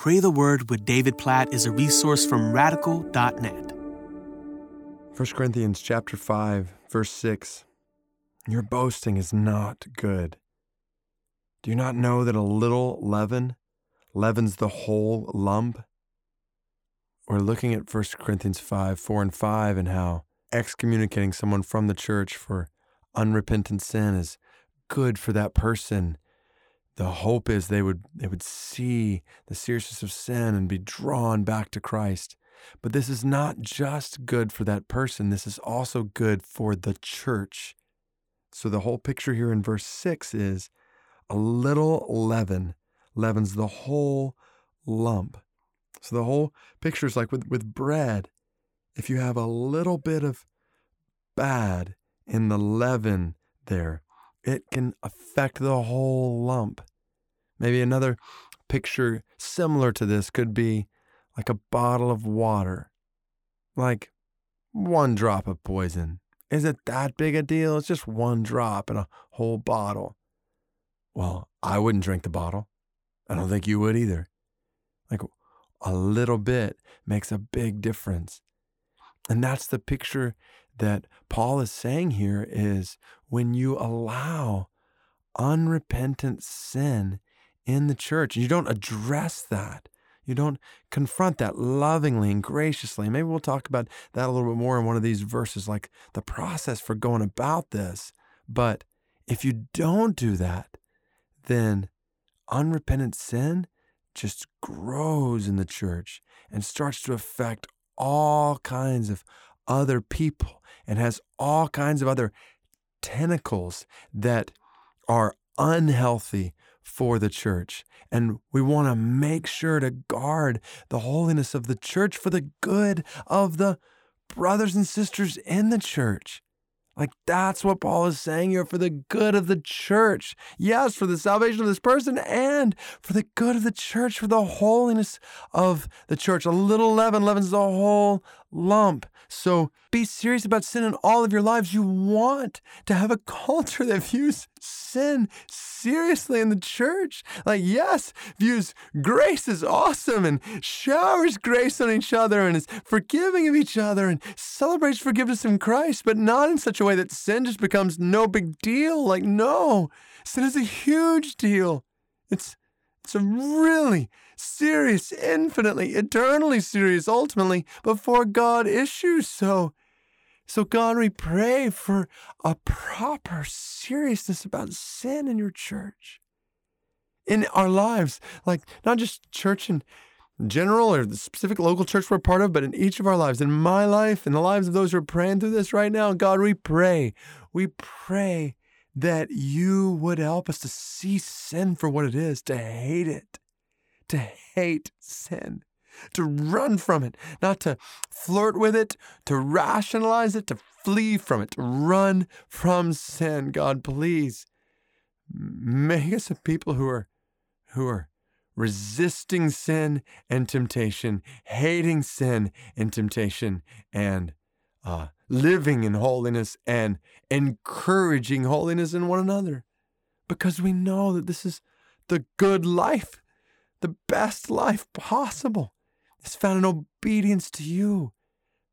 Pray the Word with David Platt is a resource from radical.net. 1 Corinthians chapter 5, verse 6. Your boasting is not good. Do you not know that a little leaven leavens the whole lump? We're looking at 1 Corinthians 5, 4 and 5 and how excommunicating someone from the church for unrepentant sin is good for that person the hope is they would they would see the seriousness of sin and be drawn back to Christ. But this is not just good for that person, this is also good for the church. So the whole picture here in verse 6 is a little leaven leavens the whole lump. So the whole picture is like with, with bread. If you have a little bit of bad in the leaven there, it can affect the whole lump. Maybe another picture similar to this could be like a bottle of water, like one drop of poison. Is it that big a deal? It's just one drop in a whole bottle. Well, I wouldn't drink the bottle. I don't think you would either. Like a little bit makes a big difference. And that's the picture that Paul is saying here is when you allow unrepentant sin in the church. And you don't address that. You don't confront that lovingly and graciously. Maybe we'll talk about that a little bit more in one of these verses, like the process for going about this. But if you don't do that, then unrepentant sin just grows in the church and starts to affect all kinds of other people and has all kinds of other tentacles that are unhealthy for the church. And we want to make sure to guard the holiness of the church for the good of the brothers and sisters in the church. Like that's what Paul is saying here for the good of the church. Yes, for the salvation of this person and for the good of the church, for the holiness of the church. A little leaven leavens the whole lump. So be serious about sin in all of your lives. You want to have a culture that views sin seriously in the church. Like, yes, views grace is awesome and showers grace on each other and is forgiving of each other and celebrates forgiveness in Christ, but not in such a way that sin just becomes no big deal. Like, no, sin is a huge deal. It's it's a really serious, infinitely, eternally serious, ultimately, before God issues. So, so God, we pray for a proper seriousness about sin in your church, in our lives, like not just church in general or the specific local church we're part of, but in each of our lives, in my life, in the lives of those who are praying through this right now. God, we pray, we pray that you would help us to see sin for what it is, to hate it, to hate sin, to run from it, not to flirt with it, to rationalize it, to flee from it, to run from sin. God, please make us a people who are who are resisting sin and temptation, hating sin and temptation, and uh, living in holiness and encouraging holiness in one another because we know that this is the good life, the best life possible. It's found in obedience to you.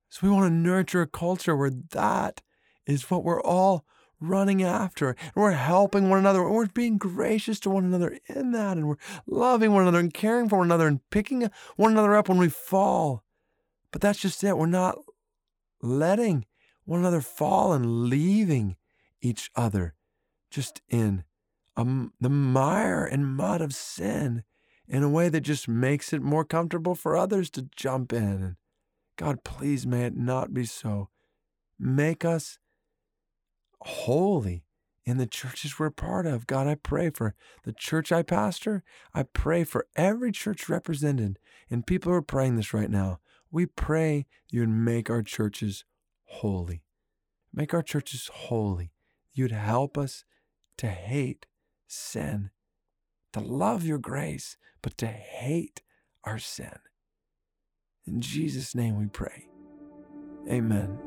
So we want to nurture a culture where that is what we're all running after. And we're helping one another. We're being gracious to one another in that. And we're loving one another and caring for one another and picking one another up when we fall. But that's just it. We're not letting one another fall and leaving each other just in um, the mire and mud of sin in a way that just makes it more comfortable for others to jump in. And God, please may it not be so. Make us holy in the churches we're part of. God, I pray for the church I pastor. I pray for every church represented and people who are praying this right now. We pray you would make our churches holy. Make our churches holy. You'd help us to hate sin, to love your grace, but to hate our sin. In Jesus' name we pray. Amen.